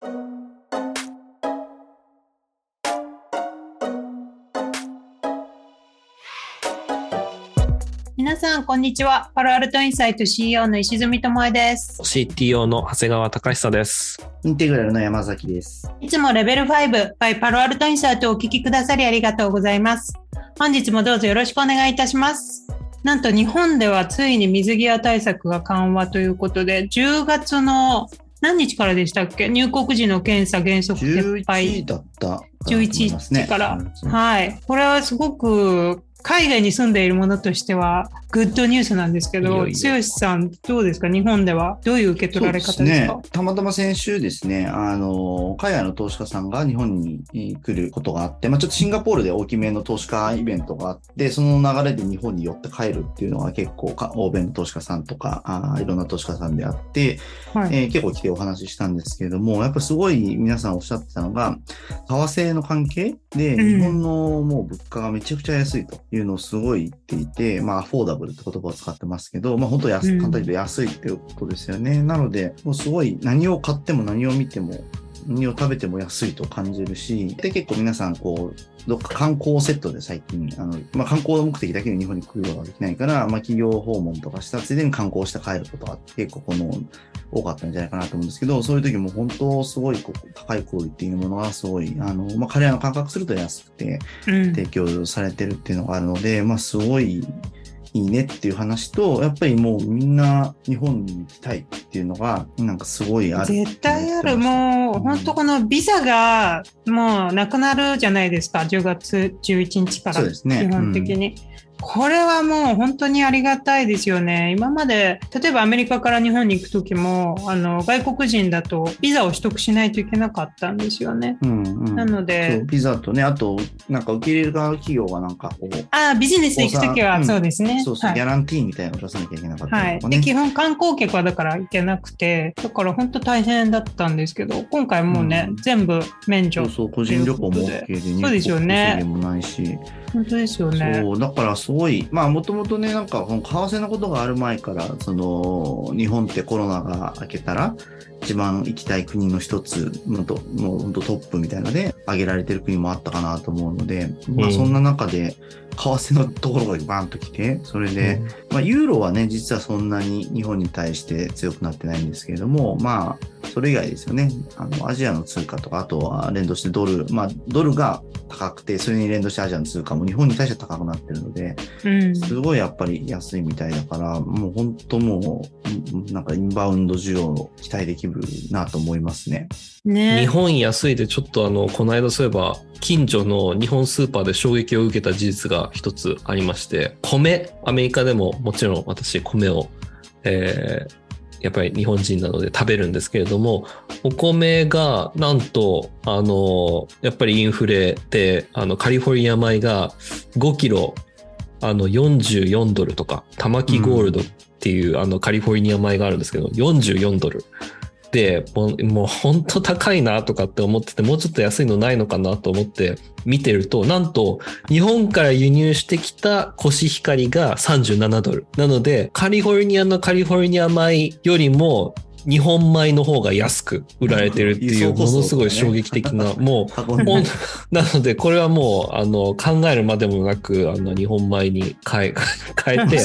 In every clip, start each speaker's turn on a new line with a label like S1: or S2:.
S1: 皆さん、こんにちは。パロアルトインサイト CEO の石積智恵です。
S2: CTO の長谷川隆久です。
S3: インテグラルの山崎です。
S1: いつもレベル5 by パロアルトインサイトをお聞きくださりありがとうございます。本日もどうぞよろしくお願いいたします。なんと日本ではついに水際対策が緩和ということで、10月の何日からでしたっけ？入国時の検査原則撤
S3: 11
S1: 廃
S3: 位。だった。
S1: 11日から。はい。これはすごく海外に住んでいるものとしてはグッドニュースなんですけど、剛さんどうですか？日本ではどういう受け取られ方ですか？
S3: ね。たまたま先週ですね、あの、海外の投資家さんが日本に来ることがあって、まあちょっとシンガポールで大きめの投資家イベントがあって、その流れで日本に寄って帰るっていうのが結構か、欧米の投資家さんとか、あーいろんな投資家さんであって、
S1: はい。
S3: えー結構来てお話ししたんですけれども、やっぱすごい皆さんおっしゃってたのが、為替の関係で、
S1: うん。
S3: 日本のもう物価がめちゃくちゃ安いというのをすごい言っていて、まあ、アフォーダブルって言葉を使ってますけど、まあ、本当安、
S1: うん
S3: 簡単に言うと安いっていうことですよね。なので、もうすごい何を買っても何を見ても、何を食べても安いと感じるし、で、結構皆さん、こう、どっか観光セットで最近、あの、まあ、観光目的だけで日本に来ることができないから、まあ、企業訪問とかしたついでに観光して帰ることが結構この、多かったんじゃないかなと思うんですけど、そういう時も本当すごいこう高いクオリティのものがすごい、あの、まあ、彼らの感覚すると安くて
S1: うん
S3: 提供されてるっていうのがあるので、まあ、すごいいいねっていう話と、やっぱりもうみんな日本に行きたいっていうのが、なんかすごいある。
S1: 絶対ある。もう、本当このビザがもうなくなるじゃないですか。10月11日から。
S3: そうですね
S1: 基本的に。これはもう本当にありがたいですよね。今まで、例えばアメリカから日本に行くときも、あの、外国人だとビザを取得しないといけなかったんですよね。
S3: うんうん。
S1: なので、
S3: ビザとね、あと、なんか受け入れる側の企業がなんかこう、
S1: ああ、ビジネスで行くときは
S3: うん
S1: そうですね。
S3: そうそう、
S1: はい
S3: ギャランティーみたいなのを出さなきゃいけなかった
S1: はい。で、基本観光客はだから行けなくて、だから本当大変だったんですけど、今回もうね、
S3: うん
S1: 全部免除
S3: そう。そう、個人旅行も OK で、
S1: そうですよね
S3: もないし、
S1: 本当ですよね。
S3: そう、だからすごい、まあもともとね、なんか、為替のことがある前から、その、日本ってコロナが明けたら、一番行きたい国の一つ、もっと、もう本当トップみたいなので、挙げられてる国もあったかなと思うので、まあ
S2: うん
S3: そんな中で、為替のところがバーンと来て、それで、まあ、ユーロはね、実はそんなに日本に対して強くなってないんですけれども、まあ、それ以外ですよね。あの、アジアの通貨とか、あとは連動してドル、まあ、ドルが高くて、それに連動してアジアの通貨も日本に対して高くなってるので、
S1: うん。
S3: すごいやっぱり安いみたいだから、もう本当もう、うんなんかインバウンド需要を期待できるなと思いますね。
S1: ね
S2: 日本安いでちょっとあの、この間そういえば、近所の日本スーパーで衝撃を受けた事実が一つありまして、米、アメリカでももちろん私米を、えーやっぱり日本人なので食べるんですけれども、お米がなんと、あの、やっぱりインフレで、あの、カリフォルニア米が5キロ、あの、44ドルとか、玉木ゴールドっていう、あの、カリフォルニア米があるんですけど、44ドル。で、もう、もう本当高いなとかって思ってて、もうちょっと安いのないのかなと思って見てると、なんと、日本から輸入してきたコシヒカリが37ドル。なので、カリフォルニアのカリフォルニア米よりも、日本米の方が安く売られてるっていう、ものすごい衝撃的な、もう、なので、これはもう、あの、考えるまでもなく、あの、日本米に変え、変えて、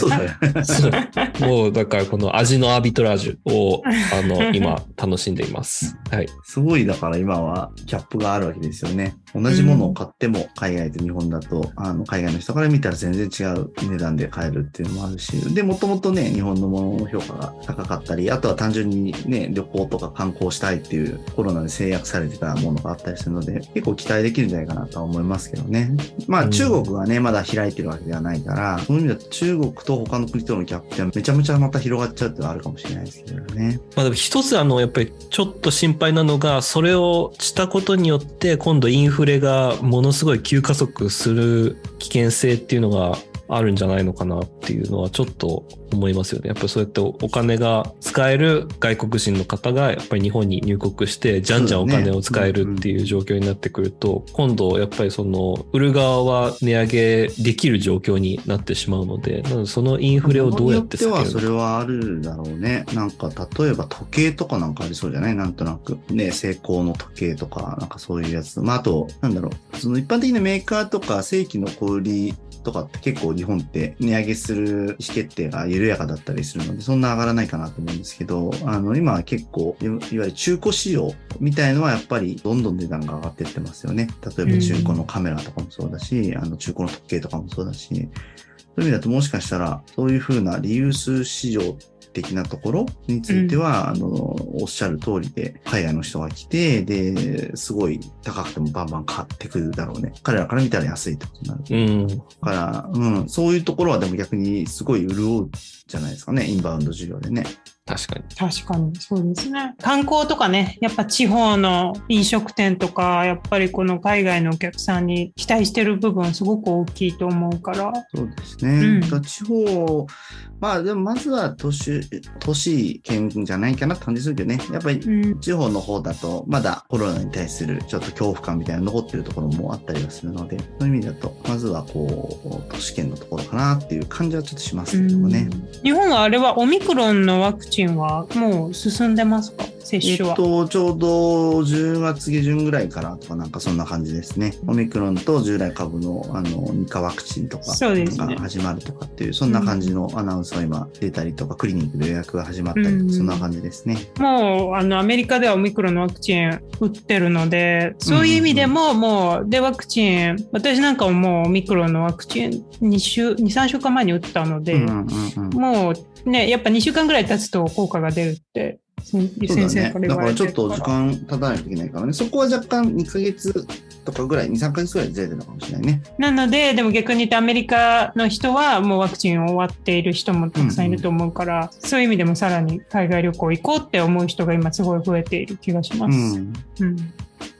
S2: もう、だからこの味のアービトラージュを、あの、今、楽しんでいます。はい。
S3: すごいだから今はギャップがあるわけですよね。同じものを買っても海外と日本だと、あの海外の人から見たら全然違う値段で買えるっていうのもあるし、で、もともとね、日本のものの評価が高かったり、あとは単純にね、旅行とか観光したいっていうコロナで制約されてたものがあったりするので、結構期待できるんじゃないかなとは思いますけどね。まあ
S2: うん
S3: 中国はね、まだ開いてるわけではないから、そういう意味だと中国と他の国とのギャップってめちゃめちゃまた広がっちゃうってのはあるかもしれないですけどね。
S2: まあでも一つあの、やっぱりちょっと心配なのが、それをしたことによって、今度インフレがものすごい急加速する危険性っていうのがあるんじゃないのかなっていうのはちょっと思いますよね。やっぱりそうやってお金が使える外国人の方がやっぱり日本に入国してじゃんじゃんお金を使えるっていう状況になってくると、今度やっぱりその売る側は値上げできる状況になってしまうので、なのでそのインフレをどうやって避けるのか。
S3: それはあるだろうね。なんか例えば時計とかなんかありそうじゃない？なんとなく。ね、成功の時計とか、なんかそういうやつ。まああと、なんだろう。その一般的なメーカーとか正規の小売とかって結構日本って値上げする意思決定が緩やかだったりするので、そんな上がらないかなと思うんですけど、あの、今は結構、いわゆる中古仕様みたいのはやっぱりどんどん値段が上がっていってますよね。例えば中古のカメラとかもそうだし、うん、あの中古の時計とかもそうだし、そういう意味だともしかしたら、そういうふうなリユース市場的なところについては、うん、あの、おっしゃる通りで、海外の人が来て、で、すごい高くてもバンバン買ってくるだろうね。彼らから見たら安いってことになる。うん。だから、うん、そういうところはでも逆にすごい潤うじゃないですかね、インバウンド需要でね。
S2: 確かに。
S1: 確かに、そうですね。観光とかね、やっぱ地方の飲食店とか、やっぱりこの海外のお客さんに期待してる部分すごく大きいと思うから。
S3: そうですね。うん、地方、まあでもまずは都市、都市圏じゃないかなって感じするけどね。やっぱり地方の方だと、まだコロナに対するちょっと恐怖感みたいなの残ってるところもあったりはするので、そういう意味だと、まずはこう、都市圏のところかなっていう感じはちょっとしますけどもね。
S1: 日本はあれはオミクロンのワクチンはもう進んでますか？接種は。
S3: えっと、ちょうど10月下旬ぐらいからとかなんかそんな感じですね。オミクロンと従来株のあの2価ワクチンとかが始まるとかっていう、そんな感じのアナウンスが今出たりとか、クリニックで予約が始まったりとか、そんな感じですね。
S1: もうあのアメリカではオミクロンのワクチン打ってるので、そういう意味でももう、でワクチン、私なんかももうオミクロンのワクチン2週、2、3週間前に打ったので、もうね、やっぱ2週間ぐらい経つと効果が出るって先
S3: 生からだからちょっと時間経たないといけないからね、そこは若干2ヶ月とかぐらい、2、3ヶ月ぐらいずれてるのかもしれないね。
S1: なので、でも逆に言ってアメリカの人はもうワクチン終わっている人もたくさんいると思うから、うんうん、そういう意味でもさらに海外旅行行こうって思う人が今すごい増えている気がします。うん、うん、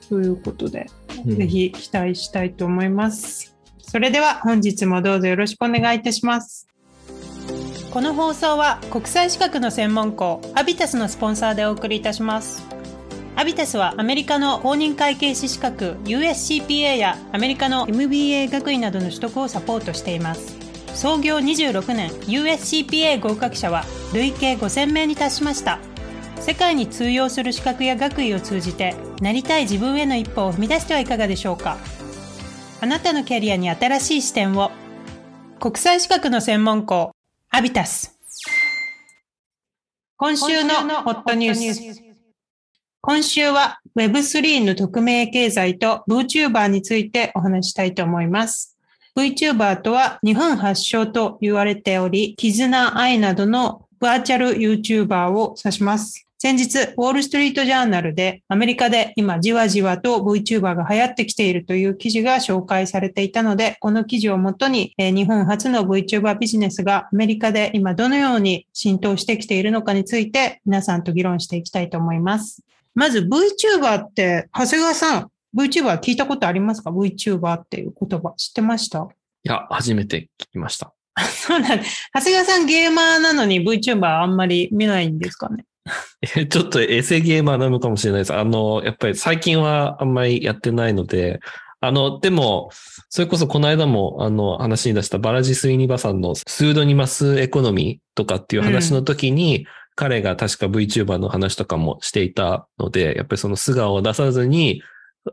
S1: ということで、ぜひ期待したいと思います。それでは本日もどうぞよろしくお願いいたします。この放送は国際資格の専門校アビタスのスポンサーでお送りいたします。アビタスはアメリカの公認会計士資格 USCPA やアメリカの MBA 学位などの取得をサポートしています。創業26年 USCPA 合格者は累計5000名に達しました。世界に通用する資格や学位を通じてなりたい自分への一歩を踏み出してはいかがでしょうか。あなたのキャリアに新しい視点を。国際資格の専門校アビタス。今週のホットニュース。今週は Web3 の匿名経済と VTuber についてお話したいと思います。VTuber とは日本発祥と言われており、絆愛などのバーチャル YouTuber を指します。先日、ウォールストリートジャーナルでアメリカで今じわじわと VTuber が流行ってきているという記事が紹介されていたので、この記事をもとに、え日本初の VTuber ビジネスがアメリカで今どのように浸透してきているのかについて皆さんと議論していきたいと思います。まず VTuber って、長谷川さん、VTuber 聞いたことありますか ?VTuber っていう言葉知ってました？
S2: いや、初めて聞きました。
S1: そうなん長谷川さんゲーマーなのに VTuber あんまり見ないんですかね？
S2: ちょっとエセゲーマーなのかもしれないです。あの、やっぱり最近はあんまりやってないので、あの、でも、それこそこの間も、あの、話に出したバラジス・イニバさんのスードニマスエコノミーとかっていう話の時に、うん、彼が確か VTuber の話とかもしていたので、やっぱりその素顔を出さずに、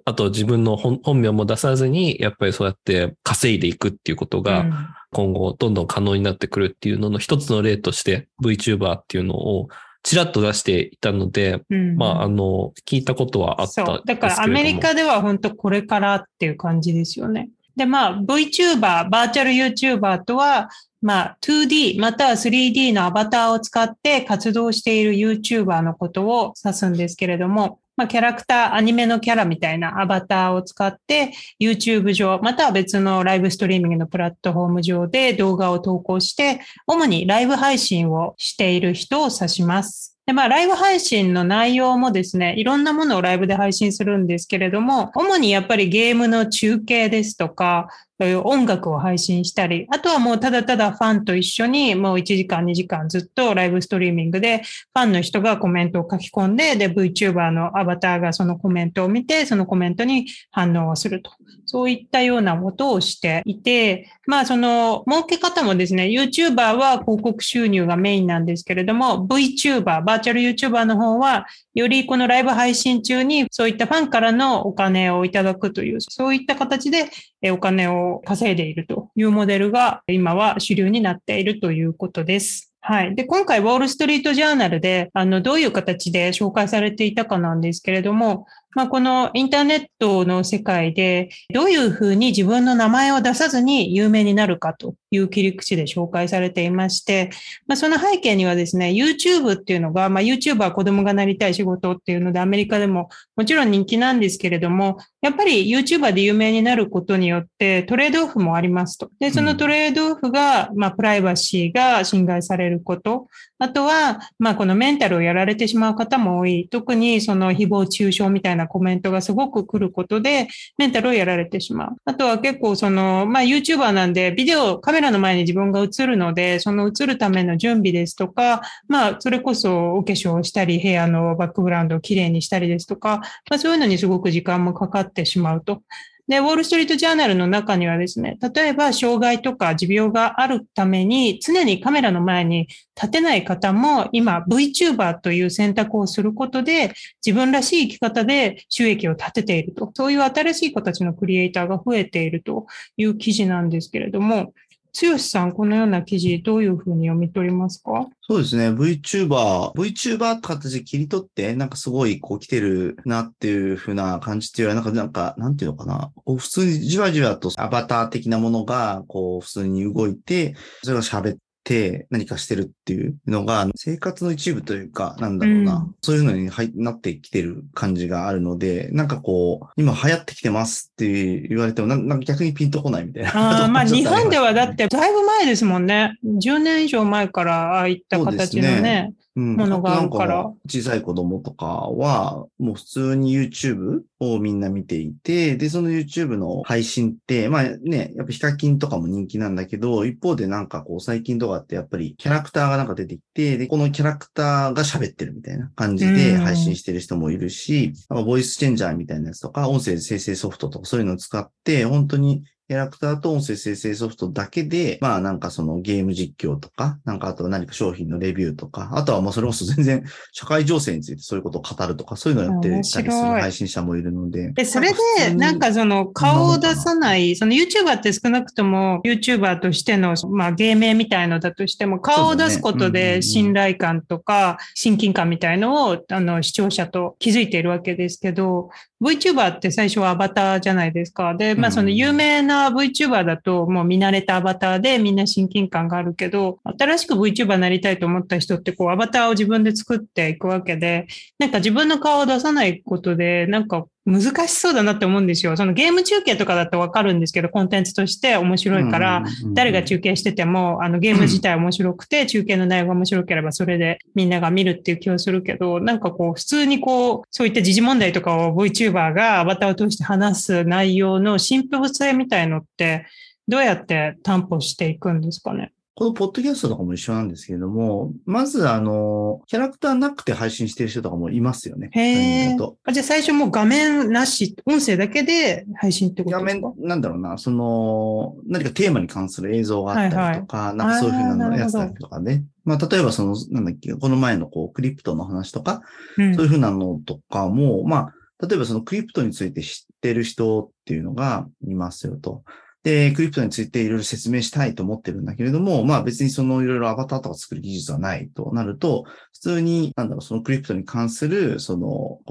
S2: あと自分の本名も出さずに、やっぱりそうやって稼いでいくっていうことが、今後どんどん可能になってくるっていうのの一つの例として VTuber っていうのをちらっと出していたので、うん、まあ、あの、聞いたことはあったそう。
S1: だからアメリカでは本当これからっていう感じですよね。で、まあ、VTuber、バーチャル YouTuber とは、まあ、2D または 3D のアバターを使って活動している YouTuber のことを指すんですけれども、まあ、キャラクター、アニメのキャラみたいなアバターを使って、YouTube 上、または別のライブストリーミングのプラットフォーム上で動画を投稿して、主にライブ配信をしている人を指します。で、まあ、ライブ配信の内容もですね、いろんなものをライブで配信するんですけれども、主にやっぱりゲームの中継ですとか、そういう音楽を配信したり、あとはもうただただファンと一緒にもう1時間2時間ずっとライブストリーミングでファンの人がコメントを書き込んで、で VTuber のアバターがそのコメントを見て、そのコメントに反応をすると。そういったようなことをしていて、まあその儲け方もですね、YouTuber は広告収入がメインなんですけれども、VTuber、バーチャル YouTuber の方は、よりこのライブ配信中にそういったファンからのお金をいただくという、そういった形でお金を稼いでいるというモデルが今は主流になっているということです。はい。で、今回、ウォール・ストリート・ジャーナルで、あの、どういう形で紹介されていたかなんですけれども、まあ、このインターネットの世界で、どういうふうに自分の名前を出さずに有名になるかという切り口で紹介されていまして、まあ、その背景にはですね、YouTube っていうのが、まあ、YouTuber は子供がなりたい仕事っていうので、アメリカでももちろん人気なんですけれども、やっぱり YouTuber で有名になることによってトレードオフもありますと。で、そのトレードオフが、まあ、プライバシーが侵害されること。あとは、まあ、このメンタルをやられてしまう方も多い。特にその誹謗中傷みたいなコメントがすごく来ることで、メンタルをやられてしまう。あとは結構その、まあ、YouTuber なんで、ビデオ、カメラの前に自分が映るので、その映るための準備ですとか、まあ、それこそお化粧したり、部屋のバックグラウンドをきれいにしたりですとか、まあ、そういうのにすごく時間もかかってしまうと。で、ウォール・ストリート・ジャーナルの中にはですね、例えば障害とか持病があるために常にカメラの前に立てない方も今 VTuber という選択をすることで自分らしい生き方で収益を立てていると。そういう新しい形のクリエイターが増えているという記事なんですけれども、剛さん、このような記事、どういうふうに読み取りますか？
S3: そうですね。VTuber、VTuber って形で切り取って、なんかすごいこう来てるなっていうふうな感じっていうよりは、なんか、なんか、なんていうのかな。こう普通にじわじわとアバター的なものが、こう普通に動いて、それが喋って何かしてるっていうのが、生活の一部というか、なんだろうな、うん、そういうのになってきてる感じがあるので、なんかこう、今流行ってきてますって言われても、なんか逆にピンとこないみたいな。
S1: あ まあ日本ではだってだいぶ前ですもんね。10年以上前からああいった形のね。ものがあるから。
S3: 小さい子供とかは、もう普通に YouTube をみんな見ていて、で、その YouTube の配信って、まあね、やっぱヒカキンとかも人気なんだけど、一方でなんかこう最近とかってやっぱりキャラクターがなんか出てきて、で、このキャラクターが喋ってるみたいな感じで配信してる人もいるし、なんかボイスチェンジャーみたいなやつとか、音声生成ソフトとかそういうのを使って、本当にキャラクターと音声生成ソフトだけで、まあなんかそのゲーム実況とか、なんかあとは何か商品のレビューとか、あとはもうそれこそ全然社会情勢についてそういうことを語るとか、そういうのをやってたりする配信者もいるので。
S1: で、それでなんかその顔を出さない、その YouTuber って少なくとも YouTuber としての、まあ芸名みたいのだとしても、顔を出すことで信頼感とか親近感みたいのを、あの視聴者と気づいているわけですけど、VTuber って最初はアバターじゃないですか。で、まあその有名な VTuber だともう見慣れたアバターでみんな親近感があるけど、新しく VTuber になりたいと思った人ってこうアバターを自分で作っていくわけで、なんか自分の顔を出さないことで、なんか難しそうだなって思うんですよ。そのゲーム中継とかだとわかるんですけど、コンテンツとして面白いから、誰が中継してても、あのゲーム自体面白くて、中継の内容が面白ければそれでみんなが見るっていう気をするけど、なんかこう、普通にこう、そういった時事問題とかを VTuber がアバターを通して話す内容の新風性みたいのって、どうやって担保していくんですかね？
S3: このポッドキャストとかも一緒なんですけれども、まずあの、キャラクターなくて配信してる人とかもいますよね。
S1: へあじゃあ最初も画面なし、音声だけで配信ってことですか？画面、
S3: なんだろうな、その、何かテーマに関する映像があったりとか、はいはい、なんかそういうふうなやつだとかね。まあ、例えばその、なんだっけ、この前のこう、クリプトの話とか、うん、そういうふうなのとかも、まあ、例えばそのクリプトについて知ってる人っていうのがいますよと。で、クリプトについていろいろ説明したいと思ってるんだけれども、まあ別にそのいろいろアバターとか作る技術はないとなると、普通に、なんだろう、そのクリプトに関する、その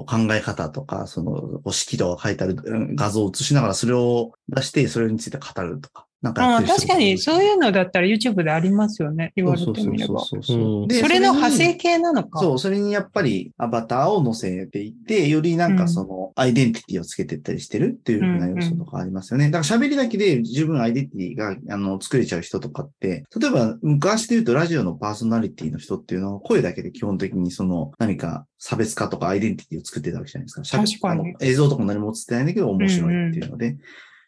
S3: 考え方とか、その式とか書いてある画像を映しながらそれを出して、それについて語るとか。
S1: なんかあ確かに、そういうのだったら YouTube でありますよね。言われてみれば。そうそうそうで、それの派生系なのか。
S3: そう、それにやっぱりアバターを載せていって、よりなんかその、アイデンティティをつけていったりしてるっていうふうな要素とかありますよね。だから喋りだけで十分アイデンティティが、あの、作れちゃう人とかって、例えば昔で言うとラジオのパーソナリティの人っていうのは声だけで基本的にその、何か差別化とかアイデンティティを作ってたわけじゃないですか。
S1: 確かに。
S3: 映像とか何も映ってないんだけど面白いっていうので。うんうん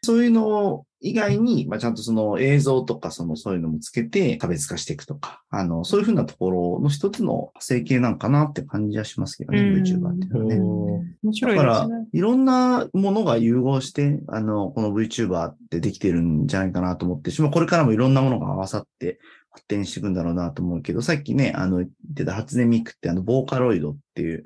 S3: そういうの以外に、まあ、ちゃんとその映像とかそのそういうのもつけて差別化していくとか、あの、そういうふうなところの一つの整形なんかなって感じはしますけどね、
S1: うん
S3: VTuber っていうのはね。
S1: 面白い
S3: だから
S1: ですね。、
S3: いろんなものが融合して、あの、この VTuber ってできてるんじゃないかなと思ってしまあ、これからもいろんなものが合わさって発展していくんだろうなと思うけど、さっきね、あの、言ってた初音ミクってあの、ボーカロイドっていう、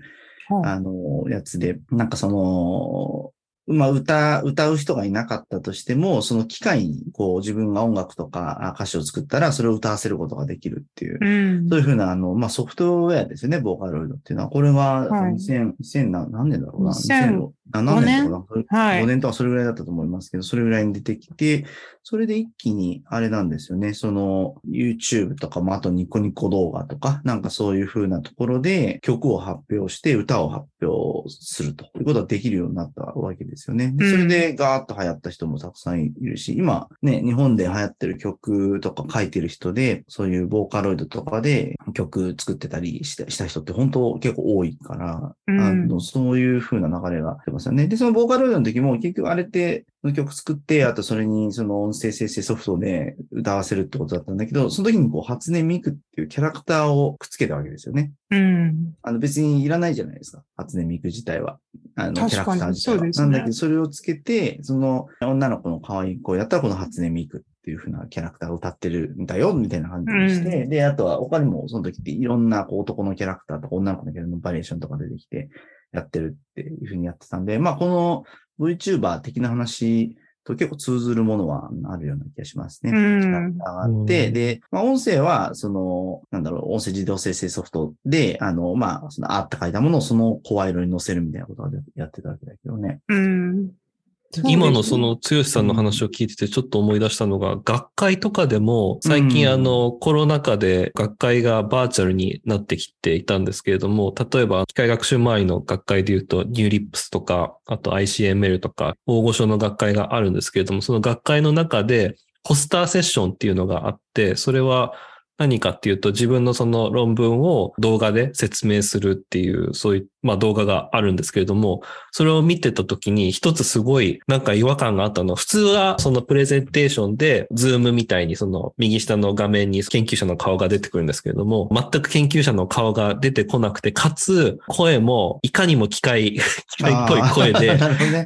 S1: はい
S3: あの、やつで、なんかその、まあ、歌、歌う人がいなかったとしても、その機械に、こう、自分が音楽とかあ歌詞を作ったら、それを歌わせることができるっていう、
S1: うん。
S3: そういうふうな、あの、まあ、ソフトウェアですよね、ボーカロイドっていうのは。これは、
S1: はい。
S3: 2000、2000何何年だろうな
S1: ？2000
S3: 2007年とかな、
S1: はい。
S3: 5年とかそれぐらいだったと思いますけど、それぐらいに出てきて、それで一気に、あれなんですよね、その、YouTube とかも、あとニコニコ動画とか、なんかそういうふうなところで曲を発表して、歌を発表するということができるようになったわけですよね。でそれでガーッと流行った人もたくさんいるし、今ね、日本で流行ってる曲とか書いてる人で、そういうボーカロイドとかで曲作ってたりしたした人って本当結構多いから、
S1: うん
S3: あのそういう風な流れが出ますよね。で、そのボーカロイドの時も結局あれって曲作って、あとそれにその音声生成ソフトで歌わせるってことだったんだけど、その時にこう初音ミクっていうキャラクターをくっつけたわけですよね。
S1: うん。
S3: あの別にいらないじゃないですか。初音ミク自体は。あの、キャラクター自体は。
S1: ね
S3: なんだけど、それをつけて、その女の子の可愛い子やったらこの初音ミクっていう風なキャラクターが歌ってるんだよ、みたいな感じにして、で、あとは他にもその時っていろんなこう男のキャラクターとか女の子のキャラのバリエーションとか出てきてやってるっていう風にやってたんで、まあこの VTuber 的な話と結構通ずるものはあるような気がしますね。
S1: うん
S3: があって、
S2: うん
S3: で、まあ、音声は、その、なんだろう、音声自動生成ソフトで、あの、まあ、その、あって書いたものをその声色に載せるみたいなことをやってたわけだけどね。
S1: うん。
S2: 今のその剛さんの話を聞いててちょっと思い出したのが、学会とかでも最近
S3: うん。
S2: あのコロナ禍で学会がバーチャルになってきていたんですけれども、例えば機械学習周りの学会で言うとニューリップスとか、あと ICML とか大御所の学会があるんですけれども、その学会の中でポスターセッションっていうのがあって、それは何かっていうと自分のその論文を動画で説明するっていう、そういう、まあ動画があるんですけれども、それを見てた時に一つすごいなんか違和感があったのは、普通はそのプレゼンテーションで、ズームみたいにその右下の画面に研究者の顔が出てくるんですけれども、全く研究者の顔が出てこなくて、かつ声もいかにも機械、機械っぽい声で。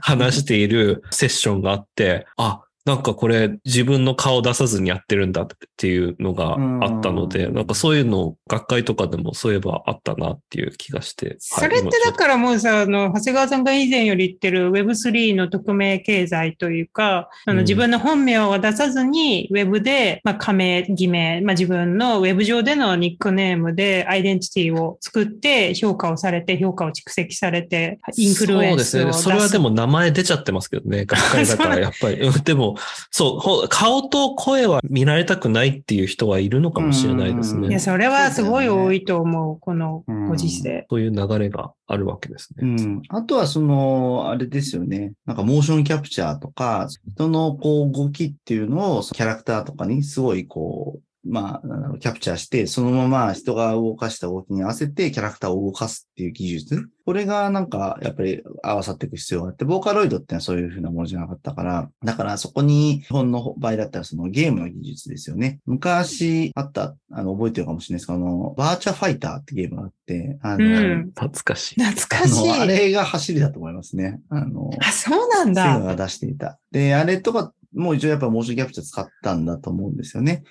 S2: 話しているセッションがあって、あ、なんかこれ自分の顔出さずにやってるんだっていうのがあったので、
S3: うん
S2: なんかそういうの学会とかでもそういえばあったなっていう気がして。
S1: それってだからもうさ、あの、長谷川さんが以前より言ってる Web3 の匿名経済というか、あ
S2: うん
S1: の自分の本名を出さずに Web で、まあ、仮名、偽名、まあ、自分の Web 上でのニックネームでアイデンティティを作って評価をされて、評価を蓄積されて、インフルエンスを。
S2: そうですね。それはでも名前出ちゃってますけどね。学会だから やっぱり。うんでも、そうほ、顔と声は見られたくないっていう人はいるのかもしれないです
S3: うん
S2: ね。
S1: いや、それはすごい多いと思う、このご時世。
S2: そういう流れがあるわけですね。
S3: うん。あとはその、あれですよね。なんかモーションキャプチャーとか、人のこう動きっていうのをキャラクターとかにすごいこう、まあ、キャプチャーして、そのまま人が動かした動きに合わせてキャラクターを動かすっていう技術。これがなんか、やっぱり合わさっていく必要があって、ボーカロイドってのはそういうふうなものじゃなかったから、だからそこに、日本の場合だったらそのゲームの技術ですよね。昔あった、あの、覚えてるかもしれないですけど、あの、バーチャファイターってゲームがあって、あの、
S1: うん。
S2: 懐かしい。
S1: 懐かしい。
S3: あれが走りだと思いますね。あの、
S1: あ、そうなん
S3: セガ
S1: だ。
S3: が出していた。で、あれとか、もう一応やっぱモーションキャプチャー使ったんだと思うんですよね。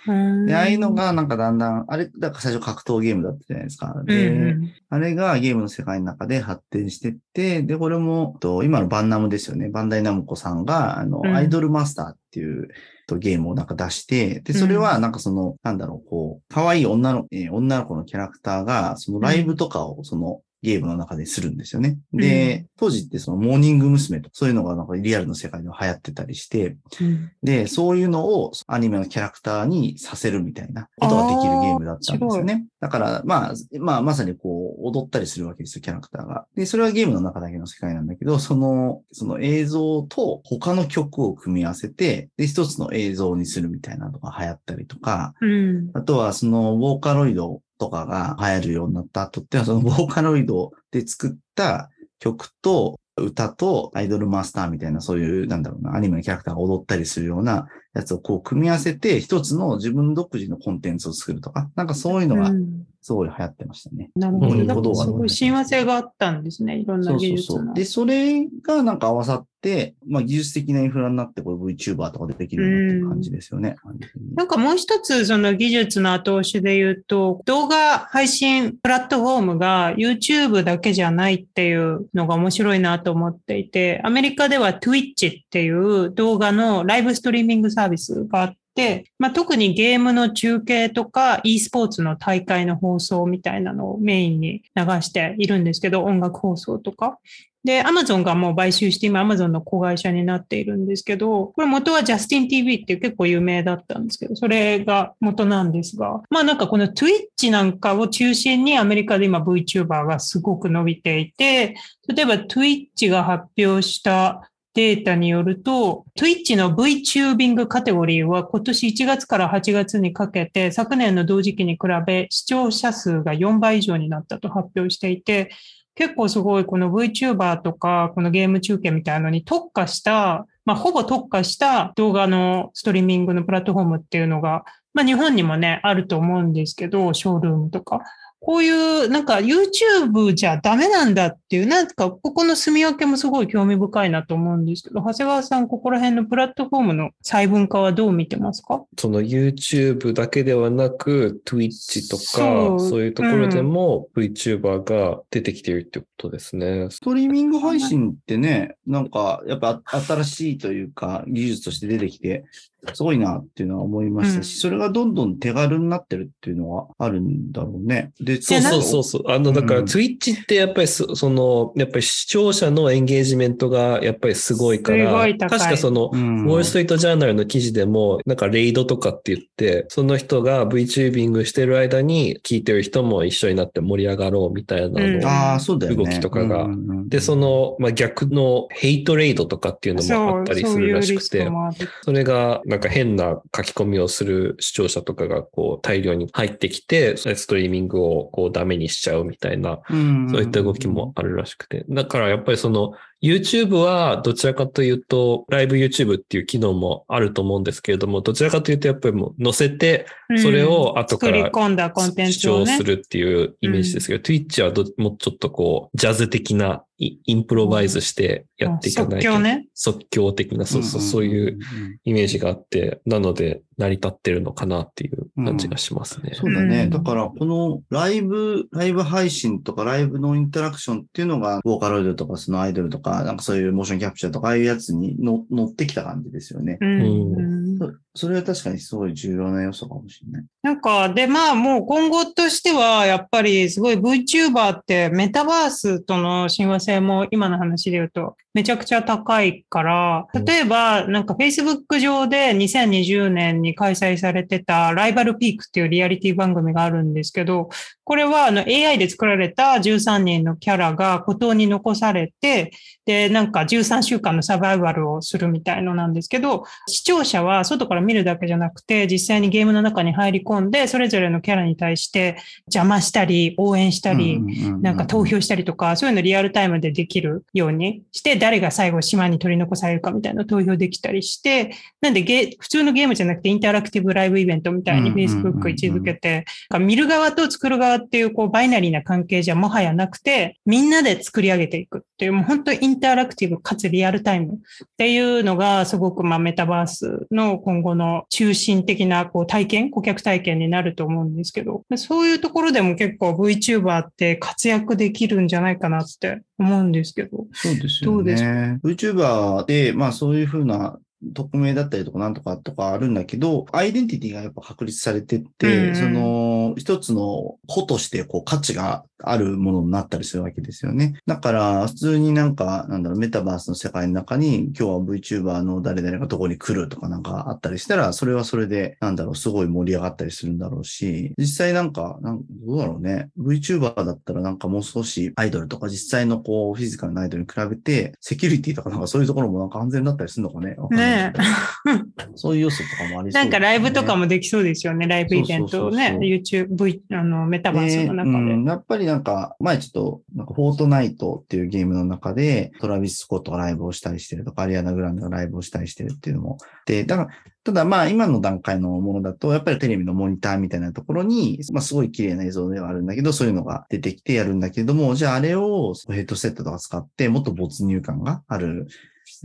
S3: で、ああいうのがなんかだんだん、あれ、だから最初格闘ゲームだったじゃないですか。
S1: うん
S3: で、
S1: うん
S3: あれがゲームの世界の中で発展してって、で、これも、と今のバンナムですよね。バンダイナムコさんが、あの、
S1: うん
S3: アイドルマスターっていうとゲームをなんか出して、で、それはなんかその、なんだろう、こう、可愛い女の、えー女の子のキャラクターが、そのライブとかを、その、ゲームの中でするんですよね。で、当時ってそのモーニング娘。とかそういうのがなんかリアルの世界では流行ってたりして、
S1: うん
S3: で、そういうのをアニメのキャラクターにさせるみたいなことができるゲームだったんですよね。だから、まあ、まあ、まさにこう、踊ったりするわけですよ、キャラクターが。で、それはゲームの中だけの世界なんだけど、その、その映像と他の曲を組み合わせて、で、一つの映像にするみたいなのが流行ったりとか、
S1: うん。
S3: あとはその、ボーカロイドとかが流行るようになった後っていうのは、そのボーカロイドで作った曲と、歌とアイドルマスターみたいな、そういう、なんだろうな、アニメのキャラクターが踊ったりするようなやつをこう組み合わせて、一つの自分独自のコンテンツを作るとか、なんかそういうのがすごい流行ってましたね。
S1: なるほど。すごい親和性があったんですね。いろんな
S3: そう
S1: 技術の。
S3: そうそう。で、それがなんか合わさって、まあ技術的なインフラになって、これ VTuber とかでできるようになってる感じですよね。
S1: なんかもう一つその技術の後押しで言うと、動画配信プラットフォームが YouTube だけじゃないっていうのが面白いなと思っていて、アメリカでは Twitch っていう動画のライブストリーミングサービスがあって、まあ、特にゲームの中継とか e スポーツの大会の放送みたいなのをメインに流しているんですけど、音楽放送とか。で、アマゾンがもう買収して今アマゾンの子会社になっているんですけど、これ元はジャスティン TV っていう結構有名だったんですけど、それが元なんですが、まあなんかこの Twitch なんかを中心にアメリカで今 VTuber がすごく伸びていて、例えば Twitch が発表したデータによると、Twitch の VTubing カテゴリーは今年1月から8月にかけて昨年の同時期に比べ視聴者数が4倍以上になったと発表していて、結構すごいこの VTuber とかこのゲーム中継みたいなのに特化した、まあほぼ特化した動画のストリーミングのプラットフォームっていうのが、まあ日本にもね、あると思うんですけど、ショールームとか。こういう、なんか YouTube じゃダメなんだっていう、なんかここの住み分けもすごい興味深いなと思うんですけど、長谷川さん、ここら辺のプラットフォームの細分化はどう見てますか？
S2: その YouTube だけではなく、Twitch とか、
S1: そ
S2: そうういうところでも VTuber が出てきているってことですね。
S3: ストリーミング配信ってね、なんか、やっぱ新しいというか、技術として出てきて、すごいなっていうのは思いましたし、
S1: うん
S3: それがどんどん手軽になってるっていうのはあるんだろうね。で、
S2: そうそうそうそう。あの、だから
S3: うん
S2: Twitch ってやっぱりそその、やっぱり視聴者のエンゲージメントがやっぱりすごいから、確かその、
S3: うん。
S2: ウォールストリートジャーナルの記事でも、なんかレイドとかって言って、その人が VTubing してる間に聞いてる人も一緒になって盛り上がろうみたいな。動きとかが。
S3: うんうんうん
S2: で、そ、の、まあ、逆のヘイトレイドとかっていうのもあったりするらしくて。それがなんか変な書き込みをする視聴者とかがこう大量に入ってきて、ストリーミングをこうダメにしちゃうみたいな、
S3: うん。
S2: そういった動きもあるらしくて。だからやっぱりその YouTube はどちらかというと、ライブ YouTube っていう機能もあると思うんですけれども、どちらかというとやっぱりもう載せて、それを後から
S1: 作り込んだコンテン
S2: 視
S1: ツをね
S2: 聴す。るっていうイメージですけど、Twitch はどもうちょっとこう、ジャズ的なイインプロバイズしてやっていかないと。
S1: 即興ね。
S2: 即興的な、そうそう、そういうイメージがあって、なので成り立ってるのかなっていう感じがしますね。
S3: そうだね。
S1: うん
S3: だから、このライブ、ライブ配信とかライブのインタラクションっていうのが、ボーカロイドとかそのアイドルとか、なんかそういうモーションキャプチャーとか、ああいうやつにの乗ってきた感じですよね。
S1: うん。
S2: うん
S3: そそれは確かにすごい重要な要素かもしれない。
S1: なんか、で、まあもう今後としては、やっぱりすごい VTuber ってメタバースとの親和性も今の話で言うとめちゃくちゃ高いから、例えばなんか Facebook 上で2020年に開催されてたライバルピークっていうリアリティ番組があるんですけど、これはあの AI で作られた13人のキャラが孤島に残されて、で、なんか13週間のサバイバルをするみたいのなんですけど、視聴者は外から見るだけじゃなくて、実際にゲームの中に入り込んで、それぞれのキャラに対して邪魔したり、応援したり、なんか投票したりとか、そういうのリアルタイムでできるようにして、誰が最後島に取り残されるかみたいな投票できたりして、なんでゲ普通のゲームじゃなくてインタラクティブライブイベントみたいに Facebook 位置づけて、見る側と作る側っていうこうバイナリーな関係じゃもはやなくて、みんなで作り上げていくっていう、もう本当インタラクティブかつリアルタイムっていうのがすごくまあメタバースの今後の中心的なこう体験、顧客体験になると思うんですけど、そういうところでも結構 VTuber って活躍できるんじゃないかなって思うんですけど。
S3: そうですよ
S1: どうです
S3: ね。VTuber で、まあそういうふうな匿名だったりとかなんとかとかあるんだけど、アイデンティティがやっぱ確立されてって、
S1: うんうん
S3: その一つの個としてこう価値があるものになったりするわけですよね。だから普通になんか、なんだろう、メタバースの世界の中に今日は VTuber の誰々がどこに来るとかなんかあったりしたら、それはそれで、なんだろう、すごい盛り上がったりするんだろうし、実際なんか、なんどうだろうね。VTuber だったらなんかもう少しアイドルとか実際のこうフィジカルなアイドルに比べて、セキュリティとかなんかそういうところもなんか安全だったりするのかね。わかんない
S1: ね
S3: そういう要素とかもありそうね
S1: なんかライブとかもできそうですよね。ライブイベントをね
S3: そうそうそうそう。
S1: YouTube、V、あの、メタバースの中で。
S3: うんやっぱりなんか、前ちょっと、なんか、フォートナイトっていうゲームの中で、トラビス・スコットがライブをしたりしてるとか、アリアナ・グランデがライブをしたりしてるっていうのも。で、だから、ただまあ今の段階のものだと、やっぱりテレビのモニターみたいなところに、まあすごい綺麗な映像ではあるんだけど、そういうのが出てきてやるんだけれども、じゃああれをヘッドセットとか使って、もっと没入感がある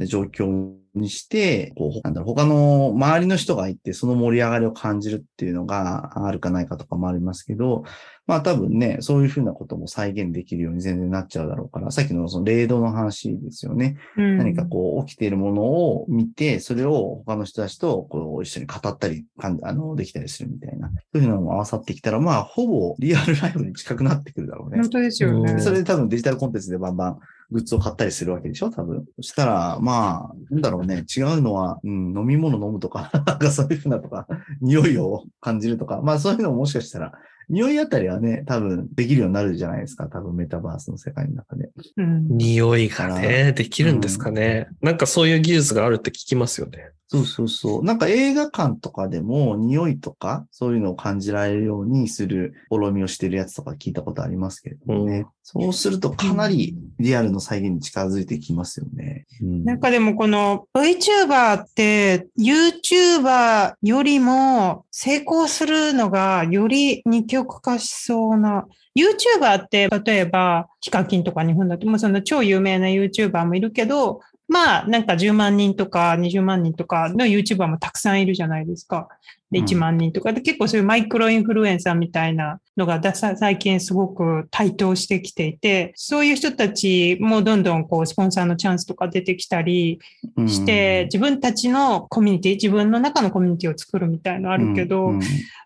S3: 状況にして、こう、なんだろう、他の周りの人がいて、その盛り上がりを感じるっていうのがあるかないかとかもありますけど、まあ多分ね、そういうふうなことも再現できるように全然なっちゃうだろうから、さっきのその霊道の話ですよね。
S1: うん
S3: 何かこう起きているものを見て、それを他の人たちとこう一緒に語ったり、かんあの、できたりするみたいな。そういうのも合わさってきたら、まあほぼリアルライブに近くなってくるだろうね
S1: 本。当ですよね
S2: うん。
S3: それで多分デジタルコンテンツでバンバングッズを買ったりするわけでしょ？多分。そしたら、まあ、なんだろうね。違うのは、うん、飲み物飲むとか、なんかそういうふうなとか、匂いを感じるとか、まあそういうのももしかしたら、匂いあたりはね、多分できるようになるじゃないですか。多分メタバースの世界の中で。
S1: うん
S2: 匂いがね、できるんですかね。なんかそういう技術があるって聞きますよね。
S3: そうそうそう。なんか映画館とかでも匂いとかそういうのを感じられるようにする試みをしてるやつとか聞いたことありますけれどもね。
S2: うん
S3: そうするとかなりリアルの再現に近づいてきますよね。うん
S1: なんかでもこの VTuber って YouTuber よりも成功するのがより二極化しそうな。YouTuber って例えばヒカキンとか日本だともうその超有名な YouTuber もいるけど、まあなんか10万人とか20万人とかの YouTuber もたくさんいるじゃないですか。で、
S3: うん。
S1: 1万人とかで、結構そういうマイクロインフルエンサーみたいなのが最近すごく台頭してきていて、そういう人たちもどんどんこうスポンサーのチャンスとか出てきたりして、自分たちのコミュニティ、自分の中のコミュニティを作るみたいのあるけど、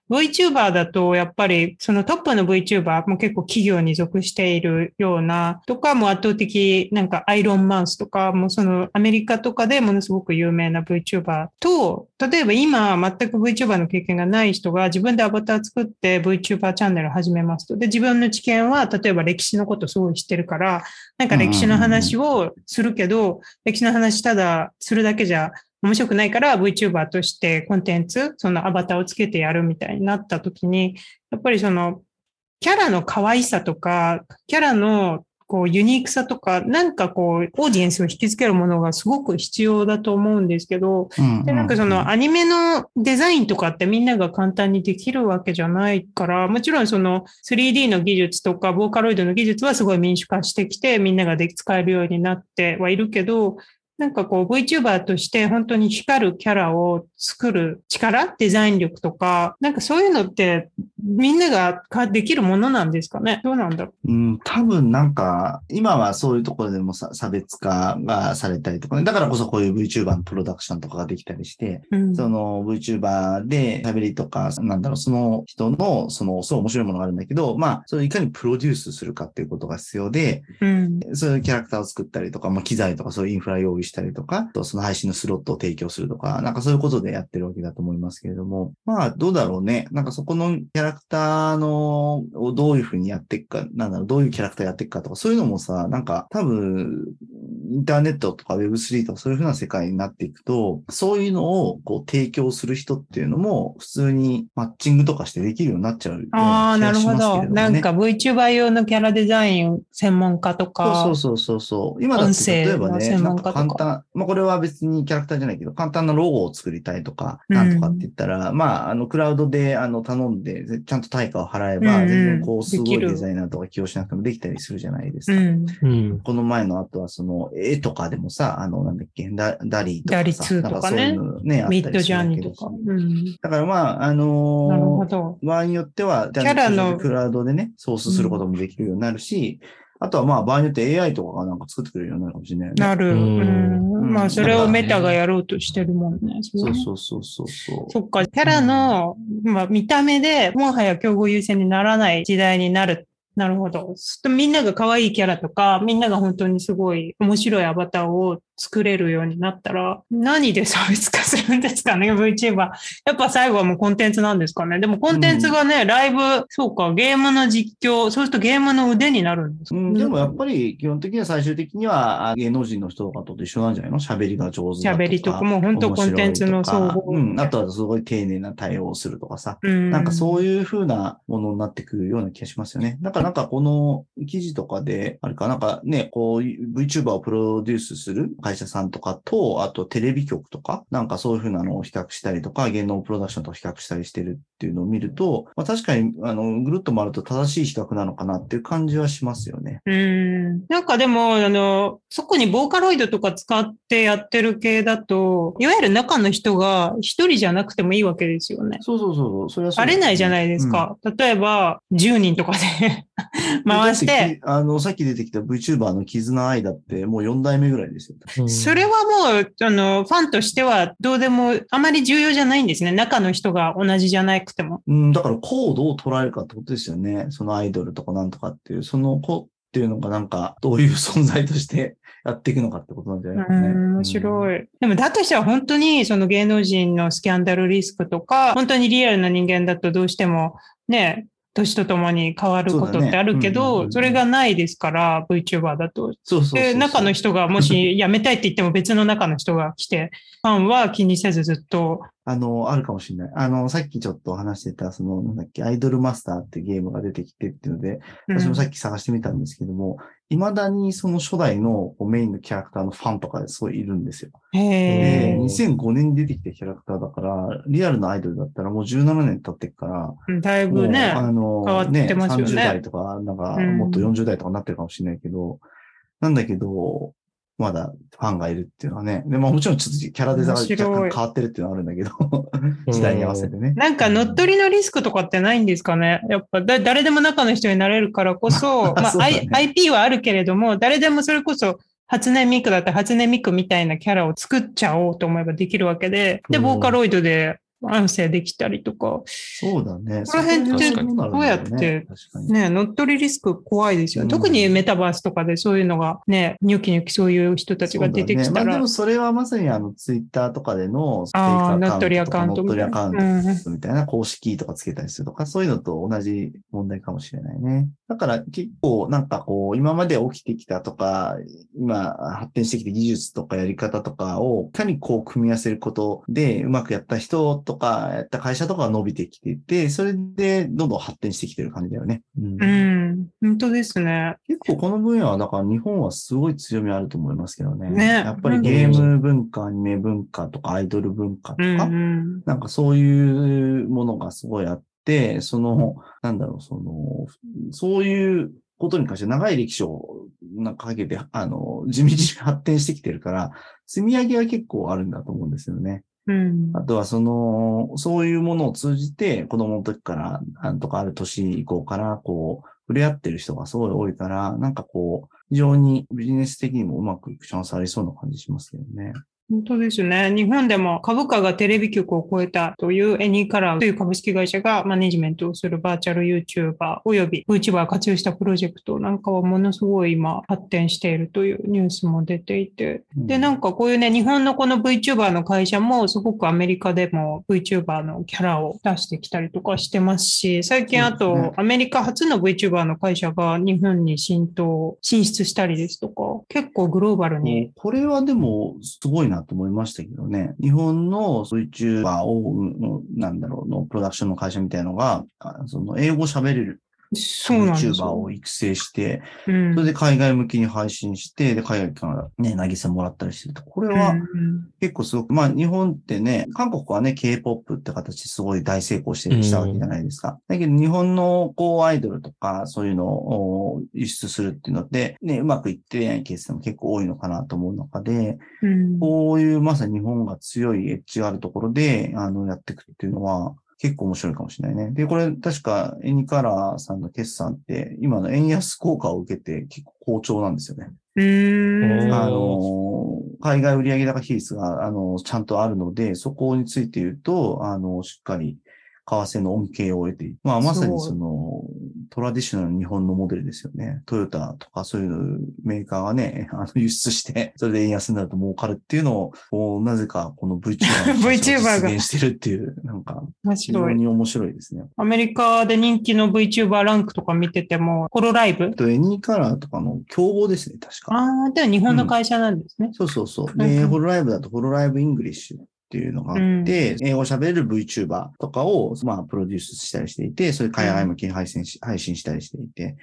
S1: VTuber だとやっぱりそのトップの VTuber も結構企業に属しているようなとかも圧倒的なんかアイロンマウスとかもそのアメリカとかでものすごく有名な VTuber と例えば今全く VTuber の経験がない人が自分でアバター作って VTuber チャンネル始めますと。で自分の知見は例えば歴史のことすごい知ってるからなんか歴史の話をするけど歴史の話ただするだけじゃ面白くないから VTuber としてコンテンツ、そのアバターをつけてやるみたいになった時に、やっぱりそのキャラの可愛さとか、キャラのこうユニークさとか、なんかこうオーディエンスを引きつけるものがすごく必要だと思うんですけど、
S3: うん
S1: で、なんかそのアニメのデザインとかってみんなが簡単にできるわけじゃないから、もちろんその 3D の技術とかボーカロイドの技術はすごい民主化してきてみんなができ使えるようになってはいるけど、なんかこう VTuber として本当に光るキャラを作る力、デザイン力とか、なんかそういうのってみんながかできるものなんですかね？どうなんだろ
S3: う？ん、多分なんか、今はそういうところでもさ差別化がされたりとかね。だからこそこういう VTuber のプロダクションとかができたりして、
S1: う。うん
S3: その VTuber で喋りとか、なんだろう、その人の、その、すごい面白いものがあるんだけど、まあ、それをいかにプロデュースするかっていうことが必要で、
S1: うん。
S3: そういうキャラクターを作ったりとか、まあ、機材とかそういうインフラ用意したりとか、あとその配信のスロットを提供するとか、なんかそういうことででやってるわけだと思いますけれども、まあ、どうだろうね。なんかそこのキャラクターの、をどういうふうにやっていくか、なんだろう、どういうキャラクターやっていくかとか、そういうのもさ、なんか多分、インターネットとか Web3 とかそういうふうな世界になっていくと、そういうのをこう提供する人っていうのも、普通にマッチングとかしてできるようになっちゃう
S1: ああ、なるほど。なんか VTuber 用のキャラデザイン専門家とか。
S3: そうそうそうそう。今だ例えばね、簡単、まあこれは別にキャラクターじゃないけど、簡単なロゴを作りたいとか、
S1: うん
S3: なんとかって言ったら、まあ、あの、クラウドであの頼んで、ぜちゃんと対価を払えば、
S1: うんうん
S3: 全然こう、すごいデザイナーとか起用しなくてもできたりするじゃないですか。
S1: うん。
S2: うん。
S3: この前の後はその、絵とかでもさ、あの、なんだっけ、ダダリーとかさ。
S1: ダリ2とかね
S3: ういうのね、あったり
S1: ミッドジャー
S3: するわけです
S1: ニーとか。うん。
S3: だからまあ、あのー
S1: なるほど。
S3: 場合によっては、
S1: キャラの
S3: クラウドでね、ソースすることもできるようになるし、あとはまあ場合によって AI とかがなんか作ってくれるようになるかもしれないよね。
S1: なる。
S2: う
S1: うんん。まあ、それをメタがやろうとしてるもんね。
S3: そう
S1: う
S3: そうそうそうそう。
S1: そっか、キャラの、まあ、見た目でもはや競合優先にならない時代になる。なるほど。みんなが可愛いキャラとか、みんなが本当にすごい面白いアバターを作れるようになったら、何で差別化するんですかね、VTuber。やっぱ最後はもうコンテンツなんですかね？でもコンテンツがね、ライブ、そうか、ゲームの実況、そうするとゲームの腕になるんですか、
S3: うん、でもやっぱり基本的には最終的にはあ芸能人の人とかと一緒なんじゃないの？喋りが上手だとか。
S1: 喋りとかもう本当コンテンツの総合。
S3: うん。あとはすごい丁寧な対応をするとかさ。
S1: うん、
S3: なんかそういう風なものになってくるような気がしますよね。だからなんかこの記事とかで、あれかなんかね、こう VTuber をプロデュースする会社さんとかと、あとテレビ局とか、なんかそういう風なのを比較したりとか、芸能プロダクションと比較したりしてるっていうのを見ると、まあ確かにあのぐるっと回ると正しい比較なのかなっていう感じはしますよね。
S1: うん。なんかでも、あの、そこにボーカロイドとか使ってやってる系だと、いわゆる中の人が一人じゃなくてもいいわけですよね。
S3: そうそうそう。それは
S1: バレないじゃないですか。うん、例えば、10人とかで 回して。
S3: あの、さっき出てきた VTuber の絆愛だってもう4代目ぐらいですよ。
S1: それはもう、あの、ファンとしてはどうでも、あまり重要じゃないんですね。中の人が同じじゃなくても。
S3: うん、だからコードを捉えるかってことですよね。そのアイドルとかなんとかっていう、その子っていうのがなんか、どういう存在として やっていくのかってことなんじゃないかね。
S1: 面白い。でもだとしては本当にその芸能人のスキャンダルリスクとか、本当にリアルな人間だとどうしてもね、年とともに変わることってあるけど、それがないですから、VTuber だと。
S3: そうそう
S1: で、中の人がもし辞 めたいって言っても別の中の人が来て、ファンは気にせずずっと。
S3: あの、あるかもしれない。あの、さっきちょっと話してた、その、なんだっけ、アイドルマスターってゲームが出てきてっていうので、私もさっき探してみたんですけども、未だにその初代のメインのキャラクターのファンとかですごいいるんですよ。
S1: へ
S3: で、2005年に出てきたキャラクターだから、リアルなアイドルだったらもう17年経ってるから、
S1: だいぶね、
S3: あの、
S1: 変わってますよね
S3: 30代とか、なんか、もっと40代とかになってるかもしれないけど、うん、なんだけど、まだファンがいるっていうのはね。で、まあもちろんちょっとキャラデザが若干変わってるっていうのはあるんだけど、時代に合わせてね。
S1: なんか乗っ取りのリスクとかってないんですかね？やっぱだ誰でも中の人になれるからこそ、まあ、ね、IP はあるけれども、誰でもそれこそ初音ミクだったら初音ミクみたいなキャラを作っちゃおうと思えばできるわけで、で、ボーカロイドで音声できたりとか。
S3: そうだね。
S1: この辺ってどうやって、ね、乗っ取りリスク怖いですよ、ね。特にメタバースとかでそういうのがね、ニョキニョキそういう人たちが出てきたら。
S3: ねまあ、でもそれはまさにあのツイッターとかでの
S1: あ乗っ取りアカウント
S3: 乗っ取りアカウントみたいな公式とかつけたりするとか、そういうのと同じ問題かもしれないね。だから結構なんかこう、今まで起きてきたとか、今発展してきた技術とかやり方とかを、いかにこう組み合わせることでうまくやった人とか、やった会社とかが伸びてきていて、それでどんどん発展してきてる感じだよね。
S1: うん、うん、本当ですね。
S3: 結構この分野は、だから日本はすごい強みあると思いますけどね。
S1: ね
S3: やっぱりゲーム文化、アニメ文化とかアイドル文化とか、
S1: うんうん、
S3: なんかそういうものがすごいあって、その、なんだろう、その、そういうことに関して長い歴史をなんかかけて、あの、地道に発展してきてるから、積み上げは結構あるんだと思うんですよね。
S1: うん、
S3: あとはその、そういうものを通じて子供の時から、なんとかある年以降から、こう、触れ合ってる人がすごい多いから、なんかこう、非常にビジネス的にもうまくいくチャンスありそうな感じしますけどね。
S1: 本当ですね。日本でも株価がテレビ局を超えたというエニーカラーという株式会社がマネジメントをするバーチャル YouTuber および VTuber を活用したプロジェクトなんかはものすごい今発展しているというニュースも出ていて。で、なんかこういうね、日本のこの VTuber の会社もすごくアメリカでも VTuber のキャラを出してきたりとかしてますし、最近あとアメリカ初の VTuber の会社が日本に浸透、進出したりですとか、結構グローバルに。
S3: これはでもすごいななと思いましたけどね。日本の VTuber を、なんだろう、のプロダクションの会社みたいのが、その英語喋れる
S1: そうなんです
S3: VTuber を育成して、
S1: うん
S3: それで海外向きに配信して、で、海外からね、投げ銭もらったりしてると。これは
S1: うん
S3: 結構すごく、まあ日本ってね、韓国はね、K-POP って形ですごい大成功してるしたわけじゃないですか。だけど日本のこうアイドルとかそういうのを輸出するっていうので、ね、うまくいってないケースでも結構多いのかなと思う中で、
S1: うん
S3: こういうまさに日本が強いエッジがあるところで、あの、やっていくっていうのは、結構面白いかもしれないね。で、これ確かエニカラーさんの決算って、今の円安効果を受けて結構好調なんですよね。あの、海外売上高比率が、あの、ちゃんとあるので、そこについて言うと、あの、しっかり為替の恩恵を得ている。まあ、まさにその、トラディショナルな日本のモデルですよね。トヨタとかそういうメーカーがね、あの輸出して、それで円安になると儲かるっていうのを、なぜかこの VTuber が 実現してるっていう、なんか、
S1: 面
S3: 非常。に面白いですね。
S1: アメリカで人気の VTuber ランクとか見てても、ホロライブ？
S3: あと、エニーカラーとかの競合ですね、確か。
S1: ああ、では日本の会社なんですね。
S3: そうそうそう。
S1: うん
S3: で、
S1: うん
S3: ホロライブだとホロライブ English っていうのがあって、英語喋れる VTuber とかを、まあ、プロデュースしたりしていて、それ海外向けに配信し、配信したりしていて、